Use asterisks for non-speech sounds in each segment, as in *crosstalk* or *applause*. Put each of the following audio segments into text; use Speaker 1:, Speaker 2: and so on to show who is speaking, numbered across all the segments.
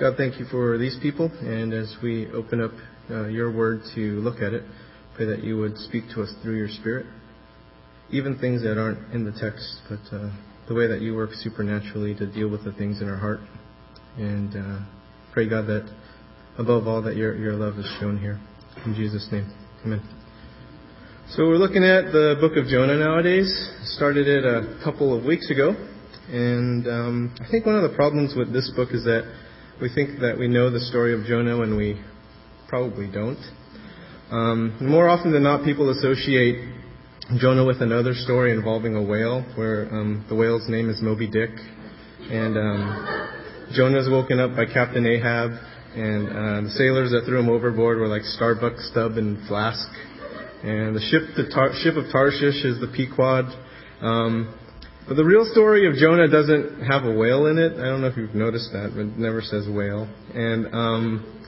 Speaker 1: God, thank you for these people. And as we open up uh, your word to look at it, pray that you would speak to us through your spirit. Even things that aren't in the text, but uh, the way that you work supernaturally to deal with the things in our heart. And uh, pray, God, that above all, that your, your love is shown here. In Jesus' name, amen. So we're looking at the book of Jonah nowadays. Started it a couple of weeks ago. And um, I think one of the problems with this book is that we think that we know the story of Jonah when we probably don't. Um, more often than not, people associate Jonah with another story involving a whale, where um, the whale's name is Moby Dick, and um, Jonah's woken up by Captain Ahab, and uh, the sailors that threw him overboard were like Starbuck, Stubb, and Flask, and the ship, the tar- ship of Tarshish is the Pequod. Um, but the real story of Jonah doesn't have a whale in it. I don't know if you've noticed that, but it never says whale. And um,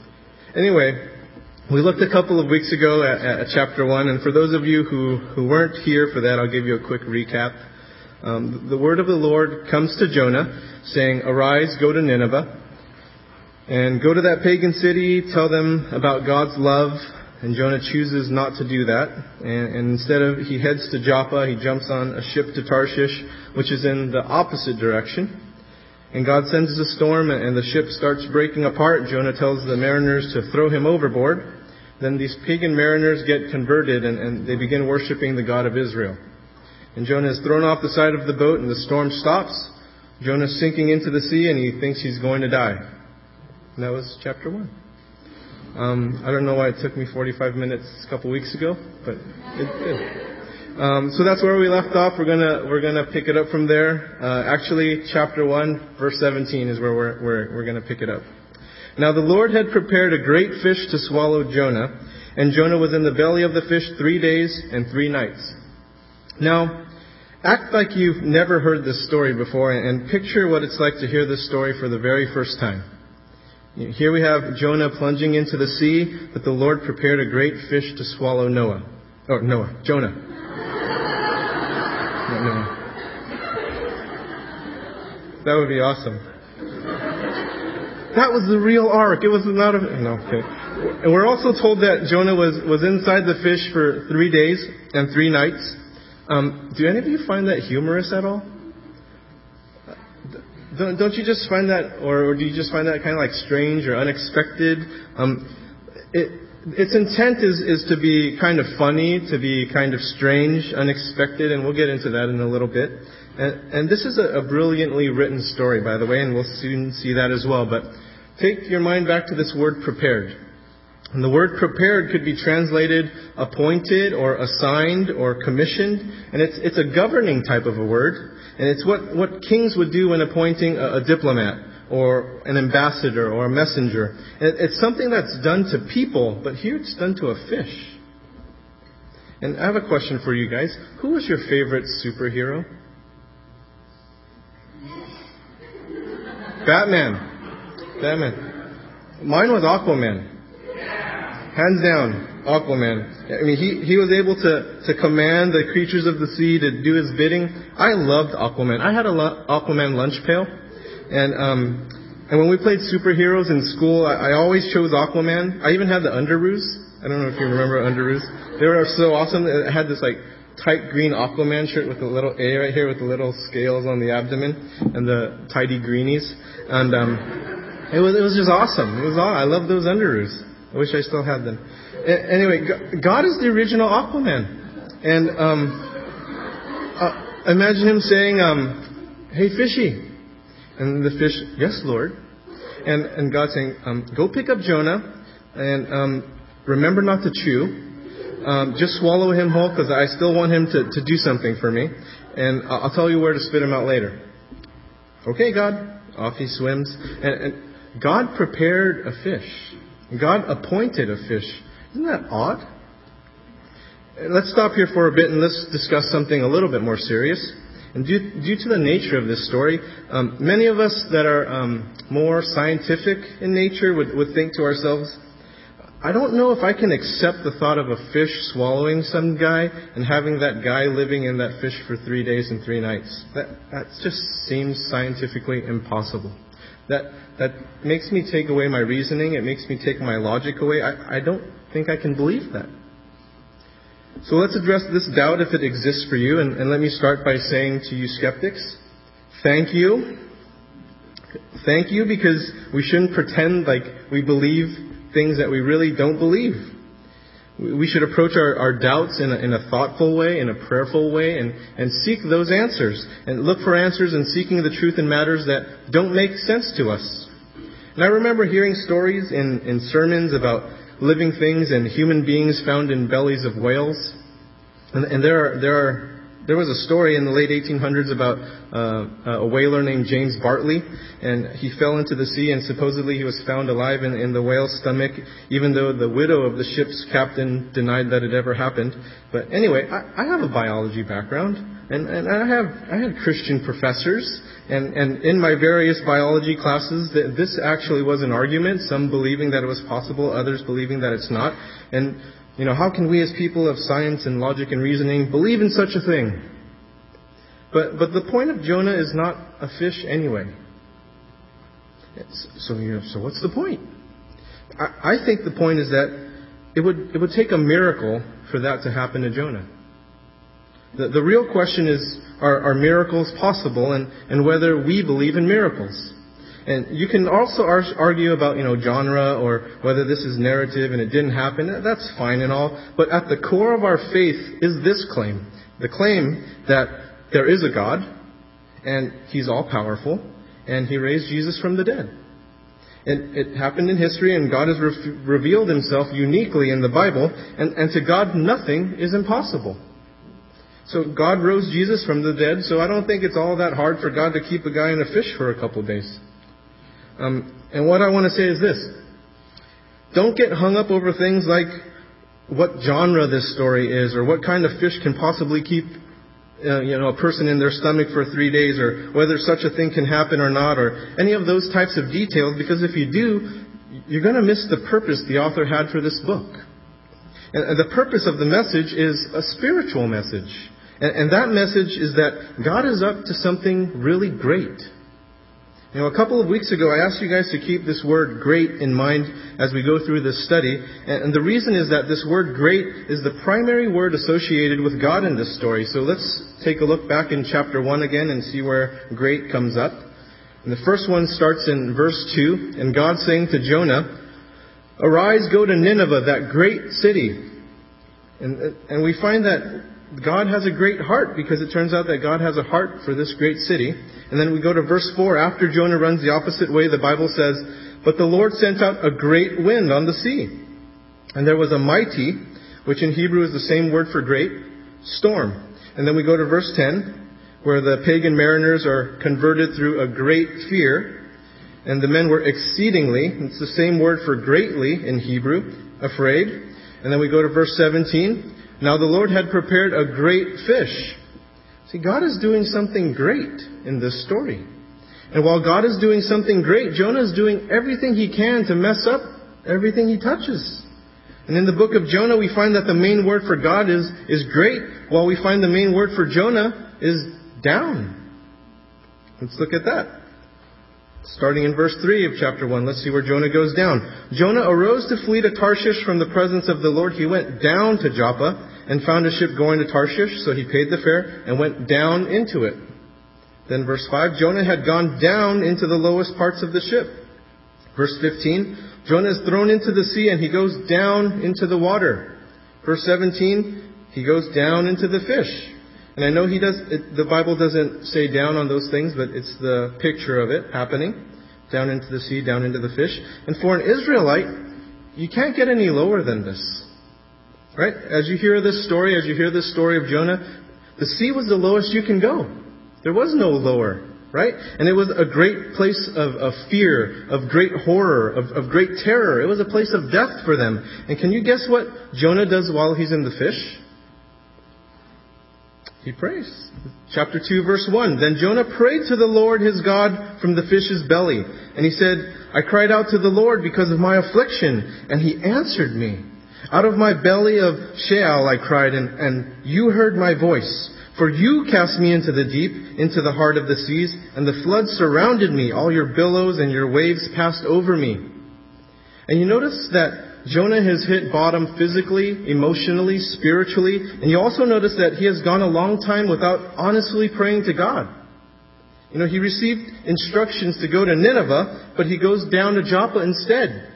Speaker 1: anyway, we looked a couple of weeks ago at, at, chapter one, and for those of you who, who weren't here for that, I'll give you a quick recap. Um, the word of the Lord comes to Jonah, saying, "Arise, go to Nineveh, and go to that pagan city. Tell them about God's love and Jonah chooses not to do that. And, and, instead of, he heads to Joppa, he jumps on a ship to Tarshish, which is in the opposite direction. And God sends a storm and the ship starts breaking apart. Jonah tells the mariners to throw him overboard. Then these pagan mariners get converted and, and they begin worshiping the God of Israel. And Jonah is thrown off the side of the boat and the storm stops. Jonah's sinking into the sea and he thinks he's going to die. And that was chapter 1. Um, I don't know why it took me 45 minutes a couple weeks ago, but it did. Um, so that's where we left off. We're gonna we're gonna pick it up from there. Uh, actually, chapter one, verse 17 is where we're we're we're gonna pick it up. Now the Lord had prepared a great fish to swallow Jonah, and Jonah was in the belly of the fish three days and three nights. Now, act like you've never heard this story before, and picture what it's like to hear this story for the very first time. Here we have Jonah plunging into the sea, but the Lord prepared a great fish to swallow Noah. Or Noah, Jonah. *laughs* Not Noah. That would be awesome. That was the real ark. It was not a no. Okay. And we're also told that Jonah was was inside the fish for three days and three nights. Um, do any of you find that humorous at all? Don't, don't you just find that, or, or, do you just find that kind of like strange or unexpected? Um, it, its intent is, is to be kind of funny, to be kind of strange, unexpected, and we'll get into that in a little bit. And, and this is a, a brilliantly written story, by the way, and we'll soon see that as well. But take your mind back to this word prepared. And the word prepared could be translated appointed or assigned or commissioned, and it's, it's a governing type of a word. And it's what, what kings would do when appointing a, a diplomat or an ambassador or a messenger. It's something that's done to people, but here it's done to a fish. And I have a question for you guys. Who is your favorite superhero? Batman. Batman. Mine was Aquaman. Hands down. Aquaman. I mean, he, he was able to, to command the creatures of the sea to do his bidding. I loved Aquaman. I had a lo- Aquaman lunch pail. And, um, and when we played superheroes in school, I, I always chose Aquaman. I even had the underoos. I don't know if you remember underoos. They were so awesome. I had this like tight green Aquaman shirt with a little A right here with the little scales on the abdomen and the tidy greenies. And, um, it was, it was just awesome. It was all, I love those underoos. I wish I still had them anyway, God is the original Aquaman. And um, uh, imagine him saying, um, Hey, fishy. And the fish, Yes, Lord. And, and God saying, um, Go pick up Jonah and um, remember not to chew. Um, just swallow him whole because I still want him to, to do something for me. And I'll tell you where to spit him out later. Okay, God. Off he swims. And, and God prepared a fish. God appointed a fish isn't that odd? Let's stop here for a bit and let's discuss something a little bit more serious. And due, due to the nature of this story, um, many of us that are um, more scientific in nature would, would think to ourselves, I don't know if I can accept the thought of a fish swallowing some guy and having that guy living in that fish for three days and three nights. That, that just seems scientifically impossible. That, that makes me take away my reasoning. It makes me take my logic away. I, I don't think I can believe that. So let's address this doubt if it exists for you. And, and let me start by saying to you skeptics, thank you. Thank you because we shouldn't pretend like we believe things that we really don't believe. We should approach our, our doubts in a, in a, thoughtful way, in a prayerful way, and, and seek those answers. And look for answers in seeking the truth in matters that don't make sense to us. And I remember hearing stories in, in sermons about living things and human beings found in bellies of whales. And, and there, are, there are there was a story in the late 1800s about uh, a whaler named James Bartley, and he fell into the sea, and supposedly he was found alive in, in the whale's stomach, even though the widow of the ship's captain denied that it ever happened. But anyway, I, I have a biology background, and, and I have I had Christian professors, and, and in my various biology classes, this actually was an argument. Some believing that it was possible, others believing that it's not, and you know, how can we as people of science and logic and reasoning believe in such a thing? But, but the point of Jonah is not a fish anyway. It's, so, you know, so what's the point? I, I think the point is that it would, it would take a miracle for that to happen to Jonah. The, the real question is, are, are miracles possible and, and whether we believe in miracles? And you can also argue about, you know, genre or whether this is narrative and it didn't happen. That's fine and all. But at the core of our faith is this claim. The claim that there is a God and He's all powerful and He raised Jesus from the dead. And it happened in history and God has re- revealed Himself uniquely in the Bible and, and to God nothing is impossible. So God rose Jesus from the dead, so I don't think it's all that hard for God to keep a guy in a fish for a couple days. Um, and what I want to say is this. Don't get hung up over things like what genre this story is or what kind of fish can possibly keep uh, you know, a person in their stomach for three days or whether such a thing can happen or not or any of those types of details because if you do, you're going to miss the purpose the author had for this book. And the purpose of the message is a spiritual message. And, and that message is that God is up to something really great. You know, a couple of weeks ago, I asked you guys to keep this word great in mind as we go through this study. And the reason is that this word great is the primary word associated with God in this story. So let's take a look back in chapter 1 again and see where great comes up. And the first one starts in verse 2, and God saying to Jonah, Arise, go to Nineveh, that great city. And, and we find that God has a great heart because it turns out that God has a heart for this great city. And then we go to verse 4. After Jonah runs the opposite way, the Bible says, But the Lord sent out a great wind on the sea. And there was a mighty, which in Hebrew is the same word for great, storm. And then we go to verse 10, where the pagan mariners are converted through a great fear. And the men were exceedingly, it's the same word for greatly in Hebrew, afraid. And then we go to verse 17. Now the Lord had prepared a great fish. See, God is doing something great in this story. And while God is doing something great, Jonah is doing everything he can to mess up everything he touches. And in the book of Jonah, we find that the main word for God is, is great, while we find the main word for Jonah is down. Let's look at that. Starting in verse 3 of chapter 1, let's see where Jonah goes down. Jonah arose to flee to Tarshish from the presence of the Lord. He went down to Joppa and found a ship going to Tarshish, so he paid the fare and went down into it. Then verse 5, Jonah had gone down into the lowest parts of the ship. Verse 15, Jonah is thrown into the sea and he goes down into the water. Verse 17, he goes down into the fish. And I know he does, it, the Bible doesn't say down on those things, but it's the picture of it happening. Down into the sea, down into the fish. And for an Israelite, you can't get any lower than this. Right? As you hear this story, as you hear this story of Jonah, the sea was the lowest you can go. There was no lower. Right? And it was a great place of, of fear, of great horror, of, of great terror. It was a place of death for them. And can you guess what Jonah does while he's in the fish? He prays. Chapter 2, verse 1. Then Jonah prayed to the Lord his God from the fish's belly. And he said, I cried out to the Lord because of my affliction, and he answered me. Out of my belly of Sheol I cried, and, and you heard my voice. For you cast me into the deep, into the heart of the seas, and the floods surrounded me. All your billows and your waves passed over me. And you notice that Jonah has hit bottom physically, emotionally, spiritually, and you also notice that he has gone a long time without honestly praying to God. You know, he received instructions to go to Nineveh, but he goes down to Joppa instead.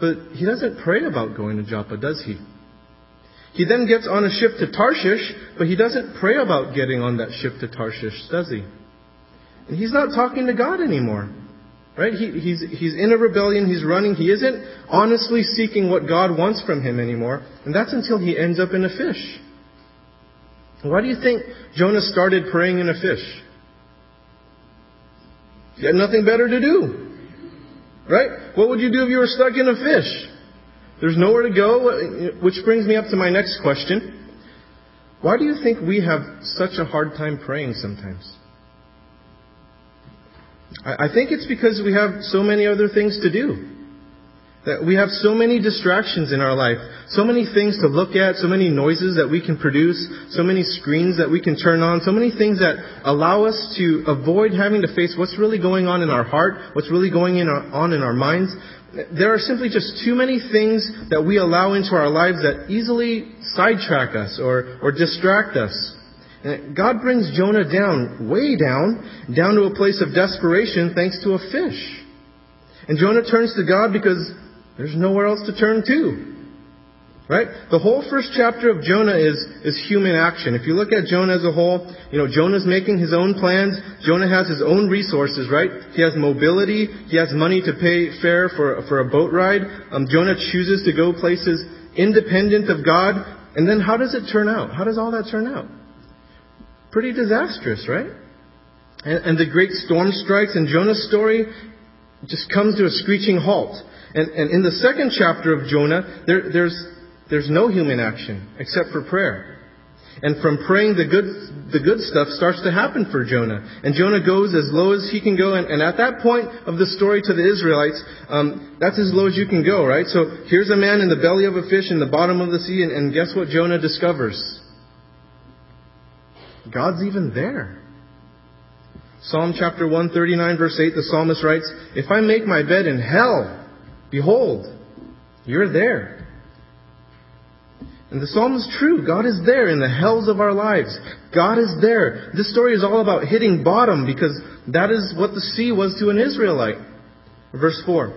Speaker 1: But he doesn't pray about going to Joppa, does he? He then gets on a ship to Tarshish, but he doesn't pray about getting on that ship to Tarshish, does he? And he's not talking to God anymore. Right? He, he's, he's in a rebellion, he's running, he isn't honestly seeking what God wants from him anymore, and that's until he ends up in a fish. Why do you think Jonah started praying in a fish? He had nothing better to do. Right? What would you do if you were stuck in a fish? There's nowhere to go, which brings me up to my next question. Why do you think we have such a hard time praying sometimes? I think it's because we have so many other things to do. That we have so many distractions in our life, so many things to look at, so many noises that we can produce, so many screens that we can turn on, so many things that allow us to avoid having to face what's really going on in our heart, what's really going on in our minds. There are simply just too many things that we allow into our lives that easily sidetrack us or, or distract us. And God brings Jonah down, way down, down to a place of desperation thanks to a fish. And Jonah turns to God because there's nowhere else to turn to. Right? The whole first chapter of Jonah is, is human action. If you look at Jonah as a whole, you know, Jonah's making his own plans. Jonah has his own resources, right? He has mobility. He has money to pay fare for, for a boat ride. Um, Jonah chooses to go places independent of God. And then how does it turn out? How does all that turn out? Pretty disastrous, right? And, and the great storm strikes, and Jonah's story just comes to a screeching halt. And, and in the second chapter of Jonah, there, there's, there's no human action except for prayer. And from praying, the good, the good stuff starts to happen for Jonah. And Jonah goes as low as he can go. And, and at that point of the story to the Israelites, um, that's as low as you can go, right? So here's a man in the belly of a fish in the bottom of the sea. And, and guess what Jonah discovers? God's even there. Psalm chapter 139 verse 8, the psalmist writes, If I make my bed in hell, behold, you're there. And the psalm is true. God is there in the hells of our lives. God is there. This story is all about hitting bottom because that is what the sea was to an Israelite. Verse 4.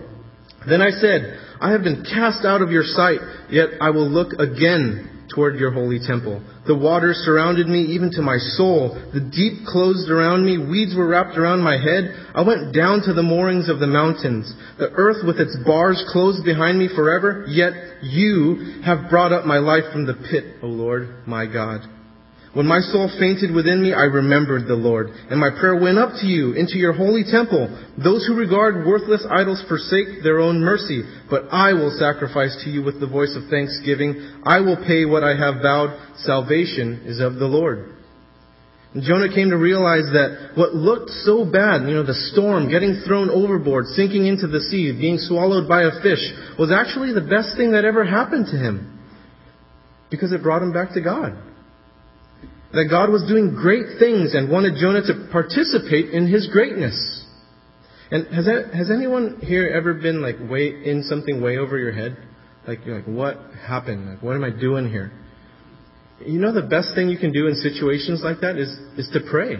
Speaker 1: Then I said, I have been cast out of your sight, yet I will look again toward your holy temple. The waters surrounded me even to my soul. The deep closed around me. Weeds were wrapped around my head. I went down to the moorings of the mountains. The earth with its bars closed behind me forever. Yet you have brought up my life from the pit, O Lord, my God. When my soul fainted within me, I remembered the Lord, and my prayer went up to you into your holy temple. Those who regard worthless idols forsake their own mercy, but I will sacrifice to you with the voice of thanksgiving. I will pay what I have vowed. Salvation is of the Lord. And Jonah came to realize that what looked so bad, you know, the storm, getting thrown overboard, sinking into the sea, being swallowed by a fish, was actually the best thing that ever happened to him. Because it brought him back to God that God was doing great things and wanted Jonah to participate in his greatness. And has that, has anyone here ever been like way in something way over your head? Like you're like, what happened? Like, what am I doing here? You know the best thing you can do in situations like that is, is to pray.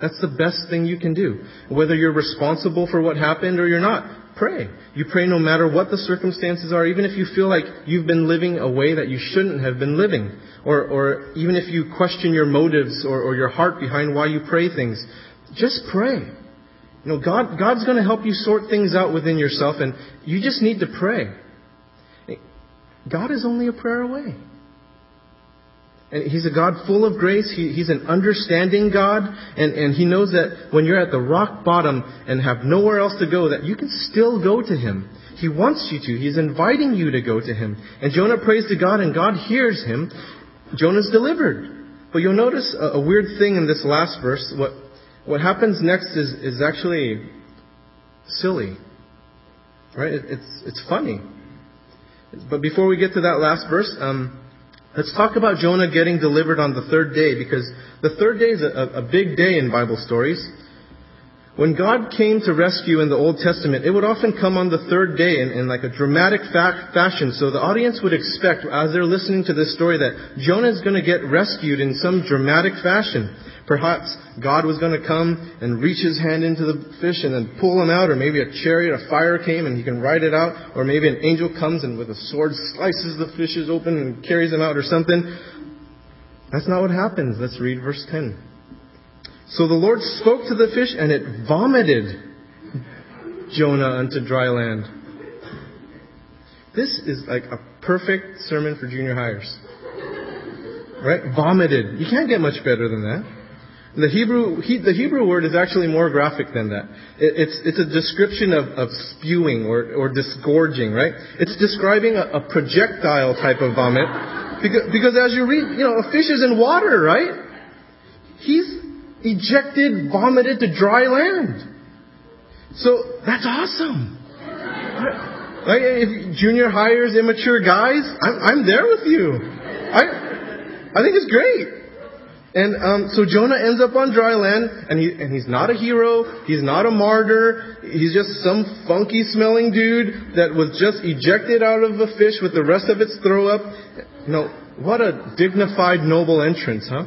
Speaker 1: That's the best thing you can do. Whether you're responsible for what happened or you're not, pray. You pray no matter what the circumstances are, even if you feel like you've been living a way that you shouldn't have been living. Or, or even if you question your motives or, or your heart behind why you pray things. Just pray. You know, God, God's going to help you sort things out within yourself, and you just need to pray. God is only a prayer away. And he's a God full of grace. He, he's an understanding God. And, and he knows that when you're at the rock bottom and have nowhere else to go, that you can still go to him. He wants you to. He's inviting you to go to him. And Jonah prays to God and God hears him. Jonah's delivered. But you'll notice a, a weird thing in this last verse. What, what happens next is, is actually silly. Right? It, it's, it's funny. But before we get to that last verse, um, Let's talk about Jonah getting delivered on the third day because the third day is a, a big day in Bible stories. When God came to rescue in the Old Testament, it would often come on the third day in, in like a dramatic fa- fashion. So the audience would expect, as they're listening to this story, that Jonah is going to get rescued in some dramatic fashion. Perhaps God was going to come and reach his hand into the fish and then pull him out, or maybe a chariot of fire came and he can ride it out, or maybe an angel comes and with a sword slices the fishes open and carries them out or something. That's not what happens. Let's read verse 10. So the Lord spoke to the fish and it vomited Jonah unto dry land. This is like a perfect sermon for junior hires. Right? Vomited. You can't get much better than that. The Hebrew, he, the Hebrew word is actually more graphic than that. It, it's, it's a description of, of spewing or, or disgorging, right? It's describing a, a projectile type of vomit. Because, because as you read, you know, a fish is in water, right? He's ejected, vomited to dry land. So that's awesome. Right? If junior hires immature guys, I'm, I'm there with you. I, I think it's great. And um, so Jonah ends up on dry land, and, he, and he's not a hero, he's not a martyr, he's just some funky smelling dude that was just ejected out of a fish with the rest of its throw up. You know, what a dignified, noble entrance, huh?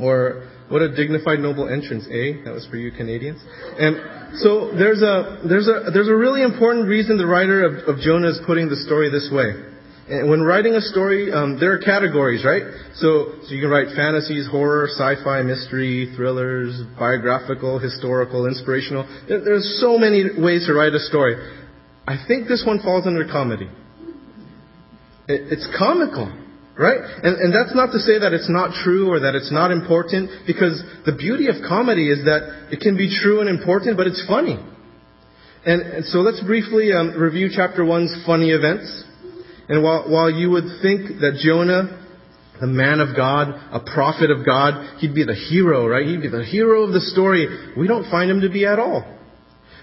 Speaker 1: Or what a dignified, noble entrance, eh? That was for you Canadians. And so there's a, there's a, there's a really important reason the writer of, of Jonah is putting the story this way. And when writing a story, um, there are categories, right? So, so you can write fantasies, horror, sci-fi, mystery, thrillers, biographical, historical, inspirational. There, there's so many ways to write a story. I think this one falls under comedy. It, it's comical, right? And, and that's not to say that it's not true or that it's not important, because the beauty of comedy is that it can be true and important, but it's funny. And, and so let's briefly um, review chapter one's funny events. And while, while you would think that Jonah, the man of God, a prophet of God, he'd be the hero, right? He'd be the hero of the story. We don't find him to be at all.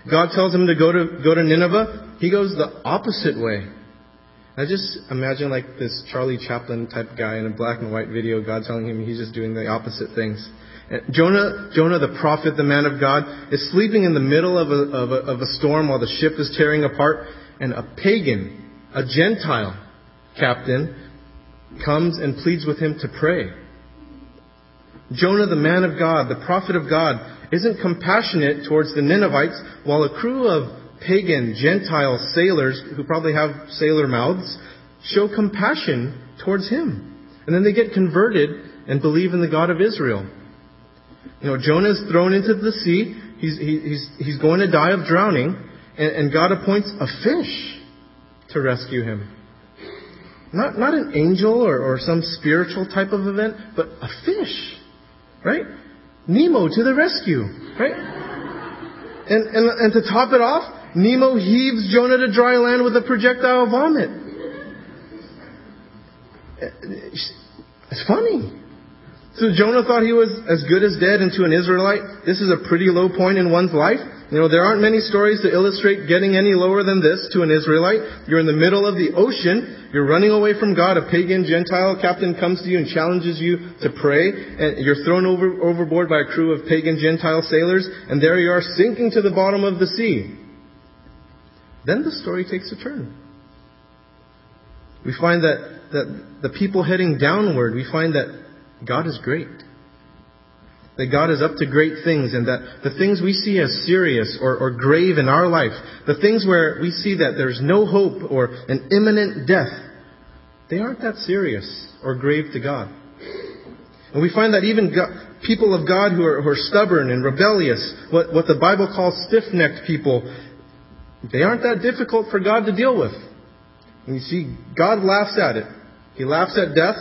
Speaker 1: God tells him to go to, go to Nineveh. He goes the opposite way. I just imagine like this Charlie Chaplin type guy in a black and white video, God telling him he's just doing the opposite things. Jonah, Jonah, the prophet, the man of God, is sleeping in the middle of a, of a, of a storm while the ship is tearing apart, and a pagan a Gentile captain comes and pleads with him to pray. Jonah, the man of God, the prophet of God, isn't compassionate towards the Ninevites, while a crew of pagan Gentile sailors, who probably have sailor mouths, show compassion towards him. And then they get converted and believe in the God of Israel. You know, Jonah is thrown into the sea. He's, he's, he's going to die of drowning. And, and God appoints a fish to rescue him. Not, not an angel or, or some spiritual type of event, but a fish. Right? Nemo to the rescue. Right? And, and, and to top it off, Nemo heaves Jonah to dry land with a projectile vomit. It's funny. So Jonah thought he was as good as dead and to an Israelite. This is a pretty low point in one's life. You know, there aren't many stories to illustrate getting any lower than this to an Israelite. You're in the middle of the ocean. You're running away from God. A pagan Gentile captain comes to you and challenges you to pray. And you're thrown over, overboard by a crew of pagan Gentile sailors. And there you are sinking to the bottom of the sea. Then the story takes a turn. We find that, that the people heading downward, we find that God is great. That God is up to great things and that the things we see as serious or, or grave in our life, the things where we see that there's no hope or an imminent death, they aren't that serious or grave to God. And we find that even God, people of God who are, who are stubborn and rebellious, what, what the Bible calls stiff-necked people, they aren't that difficult for God to deal with. And you see, God laughs at it. He laughs at death.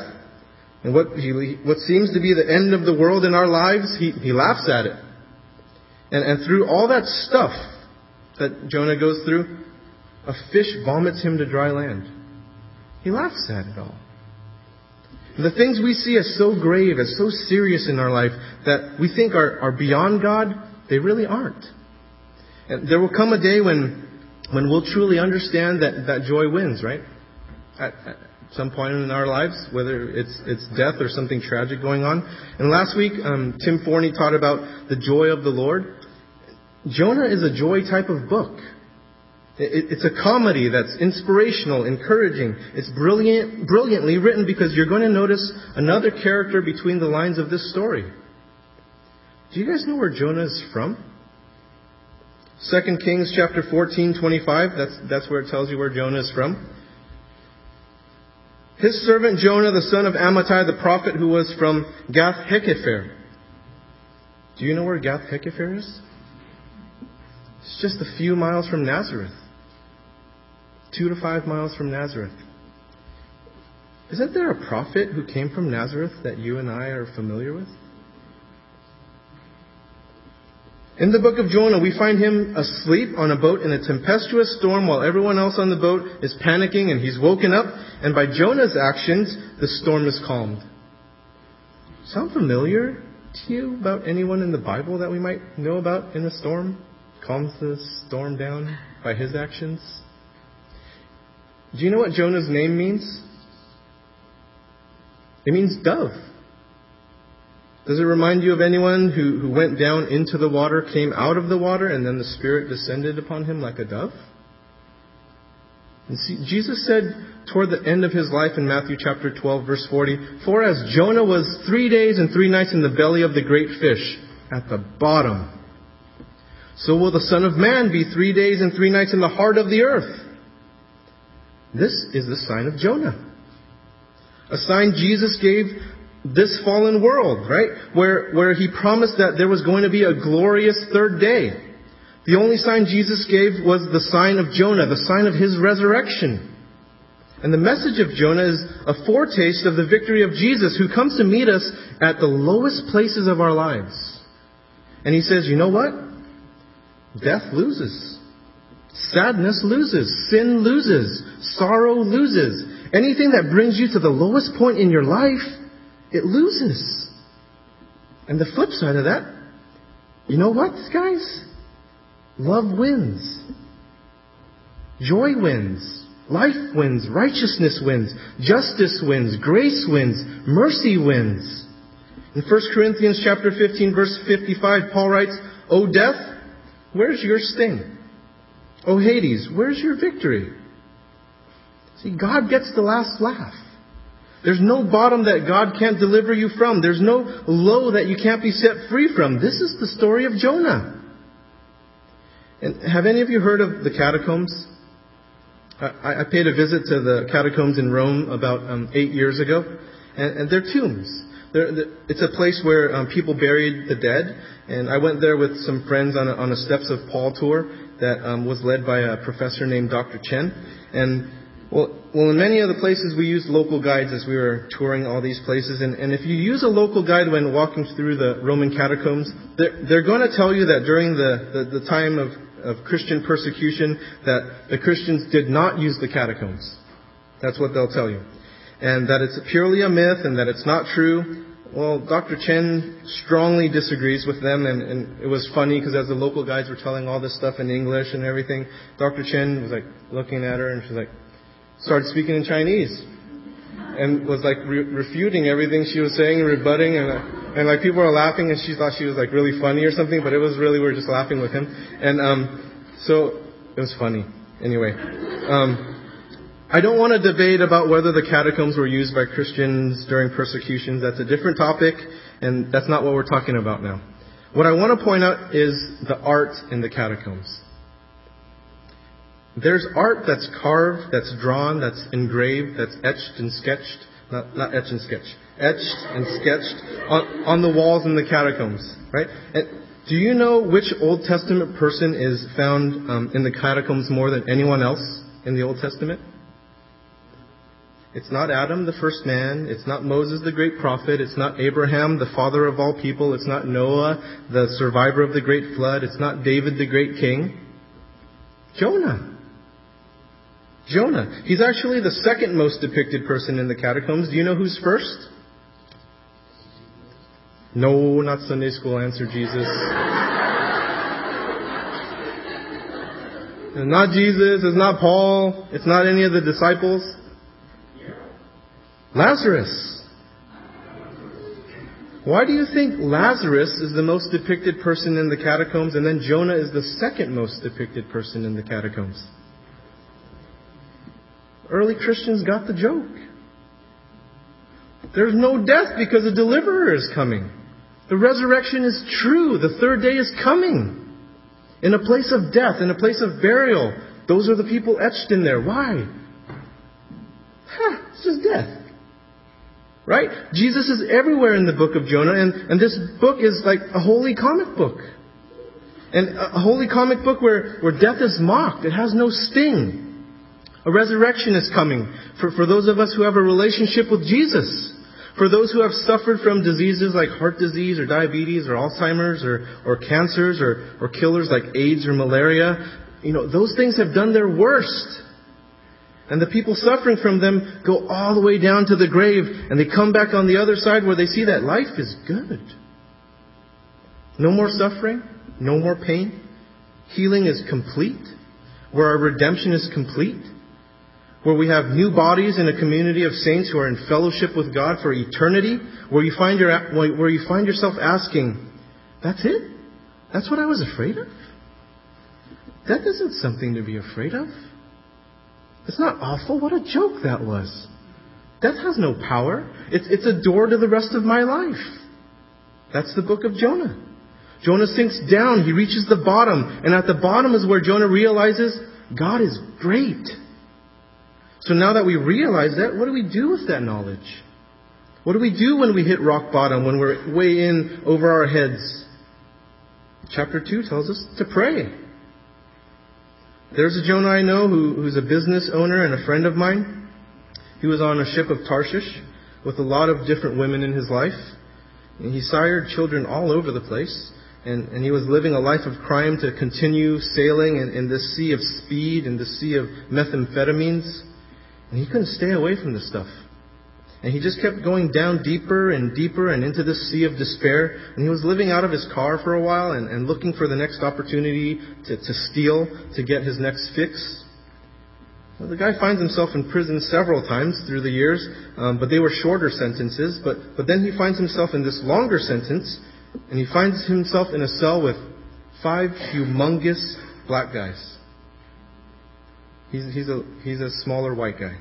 Speaker 1: And what, he, what seems to be the end of the world in our lives, he, he laughs at it. And, and through all that stuff that Jonah goes through, a fish vomits him to dry land. He laughs at it all. The things we see as so grave, as so serious in our life that we think are, are beyond God, they really aren't. And there will come a day when, when we'll truly understand that, that joy wins, right? At, at, some point in our lives, whether it's it's death or something tragic going on. And last week, um, Tim Forney taught about the joy of the Lord. Jonah is a joy type of book. It, it's a comedy that's inspirational, encouraging. It's brilliant, brilliantly written because you're going to notice another character between the lines of this story. Do you guys know where Jonah is from? 2 Kings chapter 14, 25. That's, that's where it tells you where Jonah is from. His servant Jonah, the son of Amittai, the prophet who was from Gath Hepher. Do you know where Gath Hepher is? It's just a few miles from Nazareth. Two to five miles from Nazareth. Isn't there a prophet who came from Nazareth that you and I are familiar with? In the book of Jonah, we find him asleep on a boat in a tempestuous storm while everyone else on the boat is panicking and he's woken up, and by Jonah's actions, the storm is calmed. Sound familiar to you about anyone in the Bible that we might know about in a storm? Calms the storm down by his actions? Do you know what Jonah's name means? It means dove. Does it remind you of anyone who, who went down into the water, came out of the water, and then the Spirit descended upon him like a dove? And see, Jesus said toward the end of his life in Matthew chapter 12, verse 40, For as Jonah was three days and three nights in the belly of the great fish, at the bottom, so will the Son of Man be three days and three nights in the heart of the earth. This is the sign of Jonah. A sign Jesus gave this fallen world, right? Where, where he promised that there was going to be a glorious third day. The only sign Jesus gave was the sign of Jonah, the sign of his resurrection. And the message of Jonah is a foretaste of the victory of Jesus who comes to meet us at the lowest places of our lives. And he says, you know what? Death loses. Sadness loses. Sin loses. Sorrow loses. Anything that brings you to the lowest point in your life it loses. And the flip side of that, you know what, guys? Love wins. Joy wins. Life wins. Righteousness wins. Justice wins. Grace wins. Mercy wins. In 1 Corinthians chapter 15 verse 55, Paul writes, O death, where's your sting? O Hades, where's your victory? See, God gets the last laugh. There's no bottom that God can't deliver you from. There's no low that you can't be set free from. This is the story of Jonah. And have any of you heard of the catacombs? I, I paid a visit to the catacombs in Rome about um, eight years ago, and, and they're tombs. They're, they're, it's a place where um, people buried the dead, and I went there with some friends on a, on a Steps of Paul tour that um, was led by a professor named Dr. Chen. And well, well, in many of the places we used local guides as we were touring all these places, and, and if you use a local guide when walking through the Roman catacombs, they're, they're going to tell you that during the, the, the time of, of Christian persecution, that the Christians did not use the catacombs. That's what they'll tell you. And that it's purely a myth and that it's not true. Well, Dr. Chen strongly disagrees with them, and, and it was funny because as the local guides were telling all this stuff in English and everything, Dr. Chen was like looking at her and she's like, started speaking in Chinese and was like re- refuting everything she was saying rebutting and uh, and like people were laughing and she thought she was like really funny or something but it was really we were just laughing with him. And um so it was funny. Anyway um I don't want to debate about whether the catacombs were used by Christians during persecutions. That's a different topic and that's not what we're talking about now. What I want to point out is the art in the catacombs there's art that's carved, that's drawn, that's engraved, that's etched and sketched, not, not etched and sketched, etched and sketched on, on the walls in the catacombs, right? And do you know which Old Testament person is found um, in the catacombs more than anyone else in the Old Testament? It's not Adam, the first man. It's not Moses, the great prophet. It's not Abraham, the father of all people. It's not Noah, the survivor of the great flood. It's not David, the great king. Jonah. Jonah. He's actually the second most depicted person in the catacombs. Do you know who's first? No, not Sunday school answer, Jesus. it's not Jesus, it's not Paul, it's not any of the disciples. Lazarus. Why do you think Lazarus is the most depicted person in the catacombs and then Jonah is the second most depicted person in the catacombs? Early Christians got the joke. There's no death because a deliverer is coming. The resurrection is true. The third day is coming. In a place of death, in a place of burial, those are the people etched in there. Why? Huh, it's just death. Right? Jesus is everywhere in the book of Jonah, and, and this book is like a holy comic book. And a holy comic book where, where death is mocked. It has no sting. A resurrection is coming for, for those of us who have a relationship with Jesus. For those who have suffered from diseases like heart disease or diabetes or Alzheimer's or, or cancers or, or killers like AIDS or malaria, you know, those things have done their worst. And the people suffering from them go all the way down to the grave and they come back on the other side where they see that life is good. No more suffering, no more pain. Healing is complete. Where our redemption is complete. Where we have new bodies in a community of saints who are in fellowship with God for eternity. Where you find, your, where you find yourself asking, that's it? That's what I was afraid of? That isn't something to be afraid of. It's not awful. What a joke that was. Death has no power. It's, it's a door to the rest of my life. That's the book of Jonah. Jonah sinks down. He reaches the bottom. And at the bottom is where Jonah realizes God is great. So now that we realize that, what do we do with that knowledge? What do we do when we hit rock bottom, when we're way in over our heads? Chapter 2 tells us to pray. There's a Jonah I know who, who's a business owner and a friend of mine. He was on a ship of Tarshish with a lot of different women in his life. And he sired children all over the place. And, and he was living a life of crime to continue sailing in, in this sea of speed and the sea of methamphetamines. And he couldn't stay away from this stuff. And he just kept going down deeper and deeper and into this sea of despair. And he was living out of his car for a while and, and looking for the next opportunity to, to steal to get his next fix. Well, the guy finds himself in prison several times through the years, um, but they were shorter sentences. But, but then he finds himself in this longer sentence, and he finds himself in a cell with five humongous black guys. He's, he's, a, he's a smaller white guy.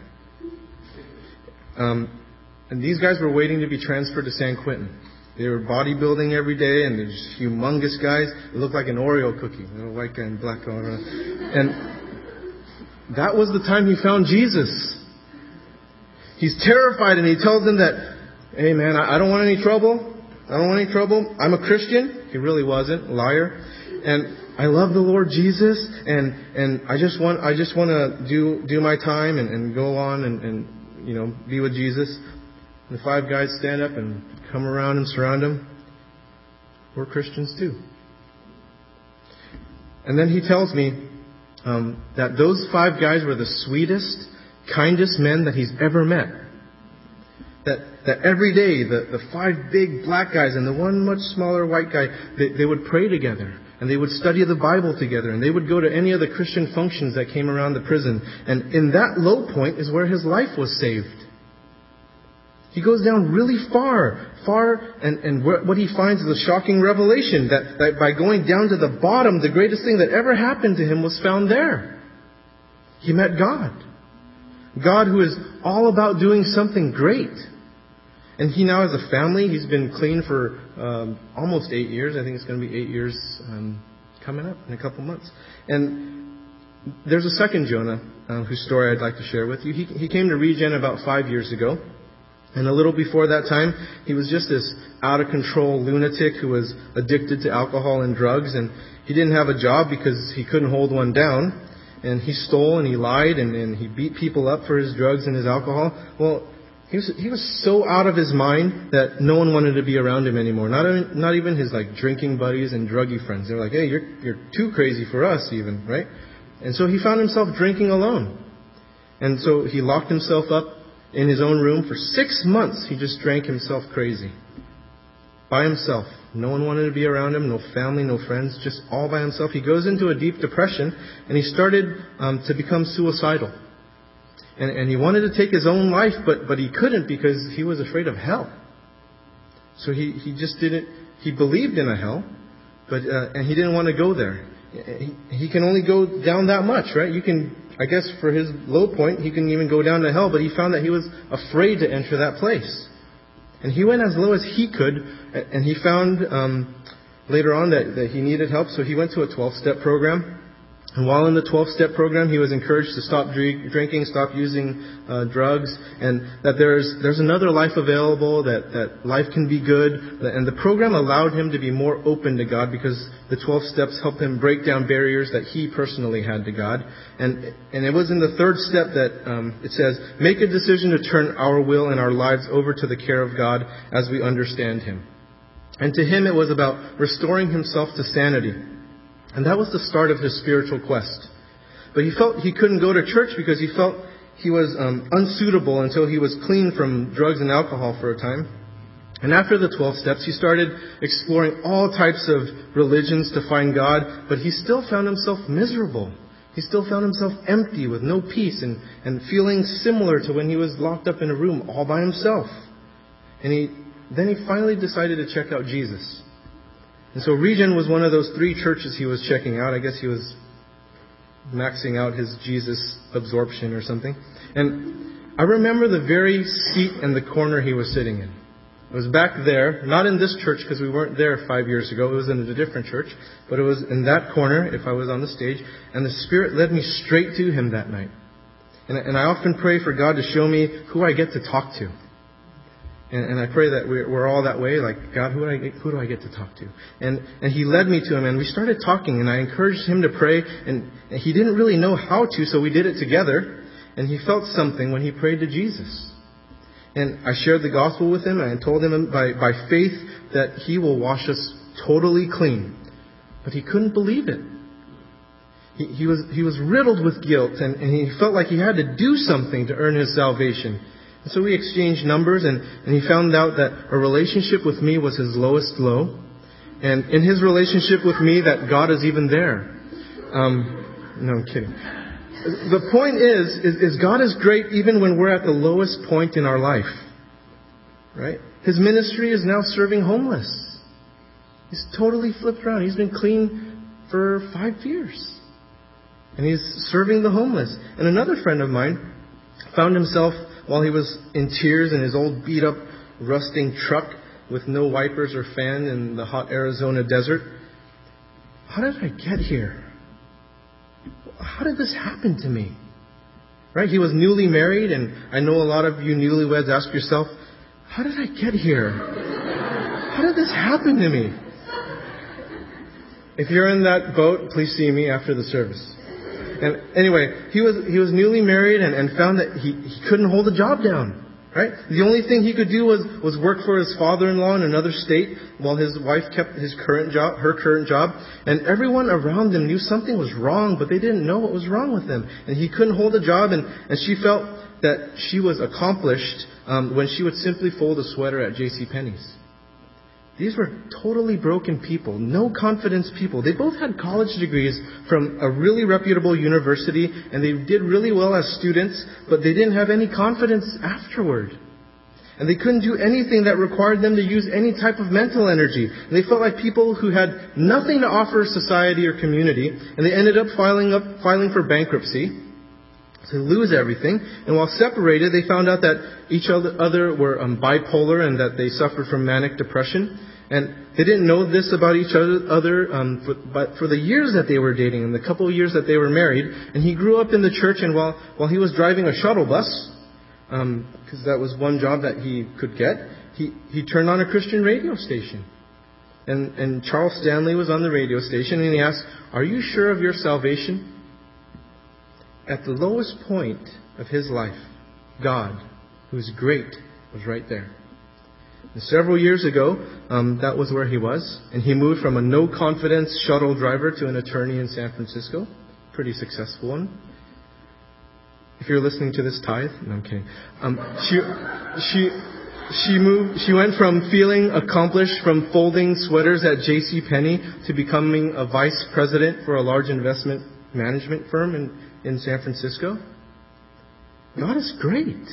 Speaker 1: Um, and these guys were waiting to be transferred to San Quentin. They were bodybuilding every day, and just humongous guys. They looked like an Oreo cookie, know, white guy and black guy. And that was the time he found Jesus. He's terrified, and he tells them that, "Hey, man, I don't want any trouble. I don't want any trouble. I'm a Christian." He really wasn't, liar. And I love the Lord Jesus, and and I just want I just want to do do my time and, and go on and, and you know be with Jesus. And The five guys stand up and come around and surround him. We're Christians too. And then he tells me um, that those five guys were the sweetest, kindest men that he's ever met. That, that every day, the, the five big black guys and the one much smaller white guy, they, they would pray together. And they would study the Bible together. And they would go to any of the Christian functions that came around the prison. And in that low point is where his life was saved. He goes down really far, far, and, and what he finds is a shocking revelation that, that by going down to the bottom, the greatest thing that ever happened to him was found there. He met God. God who is all about doing something great. And he now has a family. He's been clean for um, almost eight years. I think it's going to be eight years um, coming up in a couple months. And there's a second Jonah uh, whose story I'd like to share with you. He, he came to Regen about five years ago. And a little before that time, he was just this out of control lunatic who was addicted to alcohol and drugs. And he didn't have a job because he couldn't hold one down. And he stole and he lied and, and he beat people up for his drugs and his alcohol. Well, he was, he was so out of his mind that no one wanted to be around him anymore. Not even, not even his like drinking buddies and druggy friends. They were like, hey, you're, you're too crazy for us even, right? And so he found himself drinking alone. And so he locked himself up in his own room for six months. He just drank himself crazy. By himself. No one wanted to be around him, no family, no friends, just all by himself. He goes into a deep depression and he started um, to become suicidal. And, and he wanted to take his own life, but, but he couldn't because he was afraid of hell. So he, he just didn't, he believed in a hell, but, uh, and he didn't want to go there. He, he can only go down that much, right? You can, I guess for his low point, he can even go down to hell, but he found that he was afraid to enter that place. And he went as low as he could, and he found um, later on that, that he needed help, so he went to a 12 step program. And while in the 12 step program, he was encouraged to stop drink, drinking, stop using uh, drugs, and that there's, there's another life available, that, that life can be good. And the program allowed him to be more open to God because the 12 steps helped him break down barriers that he personally had to God. And, and it was in the third step that um, it says, make a decision to turn our will and our lives over to the care of God as we understand Him. And to him, it was about restoring himself to sanity. And that was the start of his spiritual quest. But he felt he couldn't go to church because he felt he was um, unsuitable until he was clean from drugs and alcohol for a time. And after the 12 steps, he started exploring all types of religions to find God, but he still found himself miserable. He still found himself empty with no peace and, and feeling similar to when he was locked up in a room all by himself. And he, then he finally decided to check out Jesus. And so Regen was one of those three churches he was checking out. I guess he was maxing out his Jesus absorption or something. And I remember the very seat in the corner he was sitting in. It was back there, not in this church because we weren't there five years ago. It was in a different church, but it was in that corner if I was on the stage. And the Spirit led me straight to him that night. And, and I often pray for God to show me who I get to talk to. And, and I pray that we're, we're, all that way. Like, God, who do, I get, who do I get to talk to? And, and He led me to Him, and we started talking, and I encouraged Him to pray, and, and He didn't really know how to, so we did it together. And He felt something when He prayed to Jesus. And I shared the gospel with Him, and I told Him by, by faith that He will wash us totally clean. But He couldn't believe it. He, he, was, he was riddled with guilt, and, and he felt like he had to do something to earn his salvation. And so we exchanged numbers, and, and he found out that a relationship with me was his lowest low. And in his relationship with me, that God is even there. Um, no, I'm kidding. The point is, is, is God is great even when we're at the lowest point in our life. Right? His ministry is now serving homeless. He's totally flipped around. He's been clean for five years. And he's serving the homeless. And another friend of mine found himself while he was in tears in his old beat up, rusting truck with no wipers or fan in the hot Arizona desert. How did I get here? How did this happen to me? Right? He was newly married, and I know a lot of you newlyweds ask yourself, how did I get here? How did this happen to me? If you're in that boat, please see me after the service. And anyway, he was, he was newly married and, and found that he, he couldn't hold a job down. Right? The only thing he could do was, was work for his father-in-law in another state while his wife kept his current job, her current job. And everyone around him knew something was wrong, but they didn't know what was wrong with him. And he couldn't hold a job, and, and she felt that she was accomplished um, when she would simply fold a sweater at J.C. Penney's. These were totally broken people, no confidence people. They both had college degrees from a really reputable university, and they did really well as students, but they didn't have any confidence afterward. And they couldn't do anything that required them to use any type of mental energy. And they felt like people who had nothing to offer society or community, and they ended up filing up, filing for bankruptcy to lose everything. And while separated, they found out that each other were um, bipolar and that they suffered from manic depression. And they didn't know this about each other, um, for, but for the years that they were dating and the couple of years that they were married. And he grew up in the church, and while while he was driving a shuttle bus, because um, that was one job that he could get, he he turned on a Christian radio station. And, and Charles Stanley was on the radio station, and he asked, "Are you sure of your salvation?" At the lowest point of his life, God, who's great, was right there. And several years ago, um, that was where he was, and he moved from a no confidence shuttle driver to an attorney in San Francisco. Pretty successful one. If you're listening to this tithe, no, I'm kidding. Um, she, she, she moved. She went from feeling accomplished from folding sweaters at J.C. Penney to becoming a vice president for a large investment management firm in in San Francisco. God is great.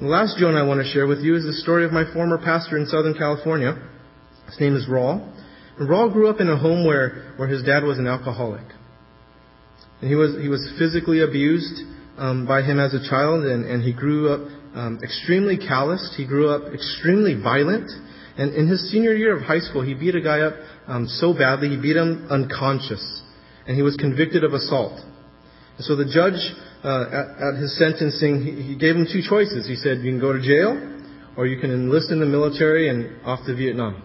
Speaker 1: The last Jonah I want to share with you is the story of my former pastor in Southern California. His name is Raul. And Raul grew up in a home where, where his dad was an alcoholic. And he was, he was physically abused um, by him as a child, and, and he grew up um, extremely calloused. He grew up extremely violent. And in his senior year of high school, he beat a guy up um, so badly, he beat him unconscious. And he was convicted of assault. And so the judge, uh, at, at, his sentencing, he, he gave him two choices. He said, you can go to jail, or you can enlist in the military and off to Vietnam.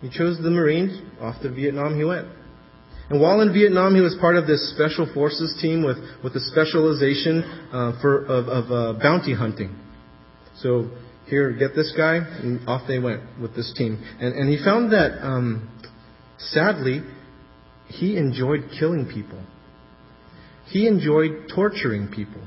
Speaker 1: He chose the Marines. Off to Vietnam he went. And while in Vietnam, he was part of this special forces team with, with a specialization uh, for, of, of uh, bounty hunting. So here, get this guy, and off they went with this team. And, and he found that, um, sadly, he enjoyed killing people. He enjoyed torturing people.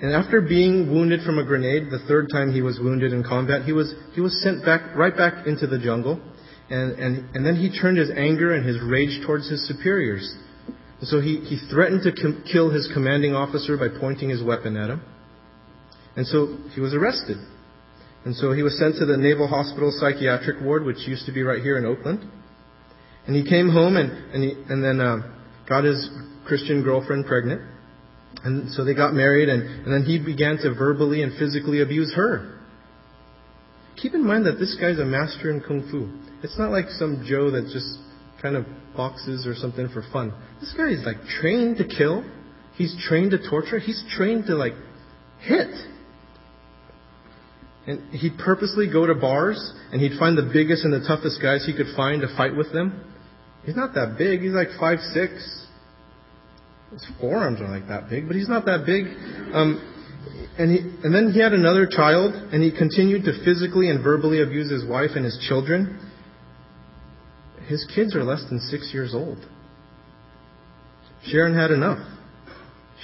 Speaker 1: And after being wounded from a grenade, the third time he was wounded in combat, he was, he was sent back, right back into the jungle. And, and, and then he turned his anger and his rage towards his superiors. And so he, he threatened to com- kill his commanding officer by pointing his weapon at him. And so he was arrested. And so he was sent to the Naval Hospital Psychiatric Ward, which used to be right here in Oakland. And he came home and, and, he, and then uh, got his Christian girlfriend pregnant. And so they got married, and, and then he began to verbally and physically abuse her. Keep in mind that this guy's a master in kung fu. It's not like some Joe that just kind of boxes or something for fun. This guy is like trained to kill. He's trained to torture. He's trained to like hit. And he'd purposely go to bars and he'd find the biggest and the toughest guys he could find to fight with them. He's not that big. He's like five six. His forearms are like that big, but he's not that big. Um, and, he, and then he had another child, and he continued to physically and verbally abuse his wife and his children. His kids are less than six years old. Sharon had enough.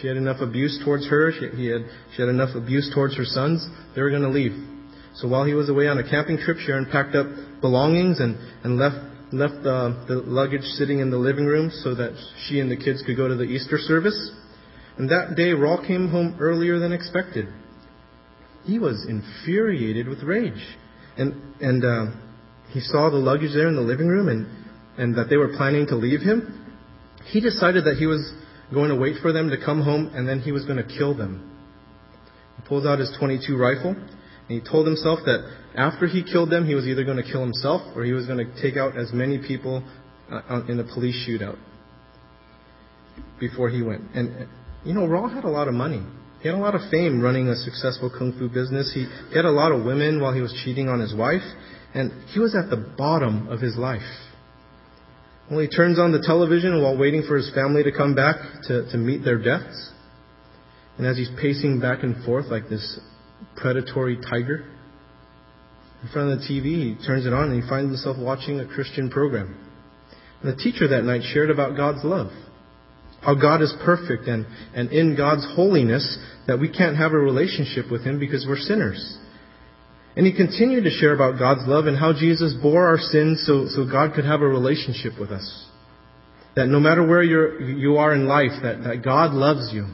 Speaker 1: She had enough abuse towards her. She, he had, she had enough abuse towards her sons. They were going to leave. So while he was away on a camping trip, Sharon packed up belongings and, and left left uh, the luggage sitting in the living room so that she and the kids could go to the Easter service. And that day, Raul came home earlier than expected. He was infuriated with rage. And, and uh, he saw the luggage there in the living room and, and that they were planning to leave him. He decided that he was going to wait for them to come home and then he was going to kill them. He pulls out his 22 rifle and he told himself that after he killed them, he was either going to kill himself or he was going to take out as many people uh, in a police shootout before he went. And, you know, Raul had a lot of money. He had a lot of fame running a successful kung fu business. He, he had a lot of women while he was cheating on his wife. And he was at the bottom of his life. Well, he turns on the television while waiting for his family to come back to, to meet their deaths. And as he's pacing back and forth like this predatory tiger. In front of the TV, he turns it on and he finds himself watching a Christian program. And the teacher that night shared about God's love. How God is perfect and, and in God's holiness that we can't have a relationship with Him because we're sinners. And he continued to share about God's love and how Jesus bore our sins so, so God could have a relationship with us. That no matter where you're, you are in life, that, that God loves you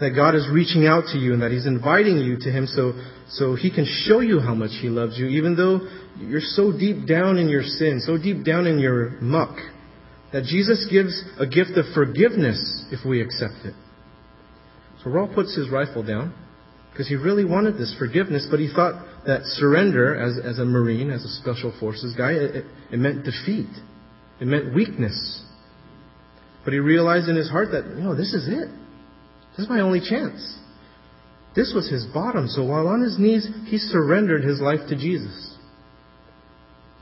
Speaker 1: that God is reaching out to you and that He's inviting you to Him so, so He can show you how much He loves you, even though you're so deep down in your sin, so deep down in your muck, that Jesus gives a gift of forgiveness if we accept it. So Raul puts his rifle down because he really wanted this forgiveness, but he thought that surrender as, as a Marine, as a Special Forces guy, it, it meant defeat. It meant weakness. But he realized in his heart that, you know, this is it. This is my only chance. This was his bottom. So while on his knees, he surrendered his life to Jesus.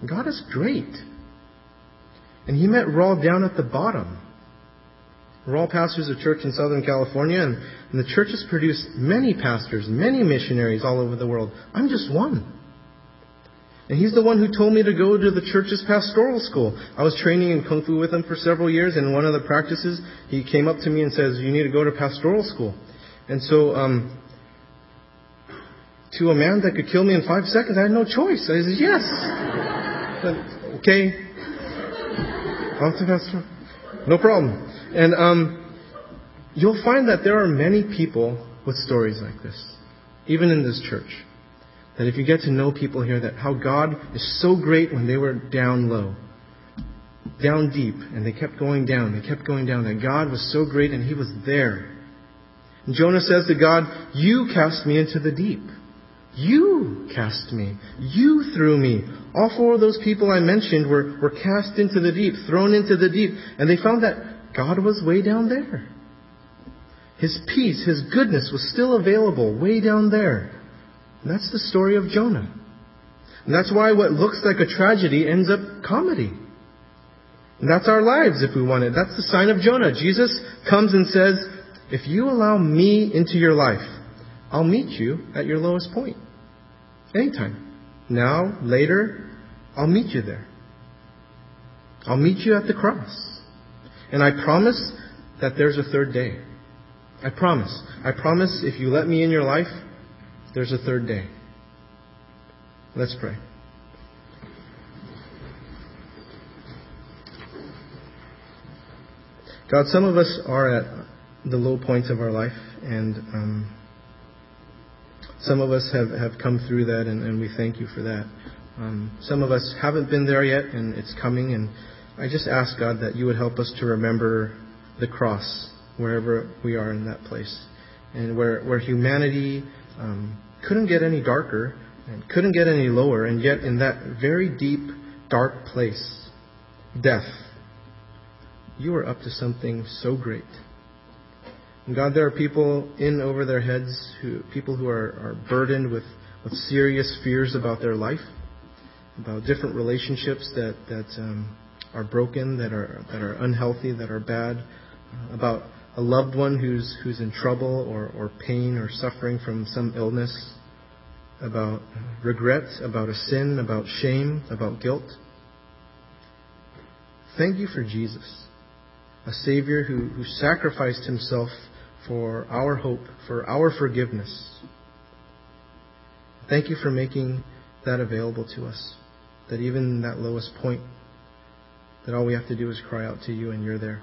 Speaker 1: God is great. And he met Raul down at the bottom. Raul pastors a church in Southern California, and, and the church has produced many pastors, many missionaries all over the world. I'm just one. And he's the one who told me to go to the church's pastoral school. I was training in Kung Fu with him for several years, and in one of the practices, he came up to me and says, You need to go to pastoral school. And so, um, to a man that could kill me in five seconds, I had no choice. I said, Yes. said, okay. Off to pastoral. No problem. And um, you'll find that there are many people with stories like this, even in this church. That if you get to know people here, that how God is so great when they were down low, down deep, and they kept going down, they kept going down, that God was so great and He was there. And Jonah says to God, You cast me into the deep. You cast me. You threw me. All four of those people I mentioned were, were cast into the deep, thrown into the deep, and they found that God was way down there. His peace, His goodness was still available way down there. And that's the story of Jonah. And that's why what looks like a tragedy ends up comedy. And that's our lives if we want it. That's the sign of Jonah. Jesus comes and says, If you allow me into your life, I'll meet you at your lowest point. Anytime. Now, later, I'll meet you there. I'll meet you at the cross. And I promise that there's a third day. I promise. I promise if you let me in your life, there's a third day. Let's pray. God, some of us are at the low points of our life, and um, some of us have, have come through that, and, and we thank you for that. Um, some of us haven't been there yet, and it's coming, and I just ask, God, that you would help us to remember the cross wherever we are in that place. And where, where humanity um, couldn't get any darker and couldn't get any lower, and yet in that very deep, dark place, death, you are up to something so great. And God, there are people in over their heads, who, people who are, are burdened with, with serious fears about their life, about different relationships that, that um, are broken, that are, that are unhealthy, that are bad, about a loved one who's, who's in trouble or, or pain or suffering from some illness, about regret, about a sin, about shame, about guilt. Thank you for Jesus, a Savior who, who sacrificed himself for our hope, for our forgiveness. Thank you for making that available to us, that even that lowest point, that all we have to do is cry out to you and you're there.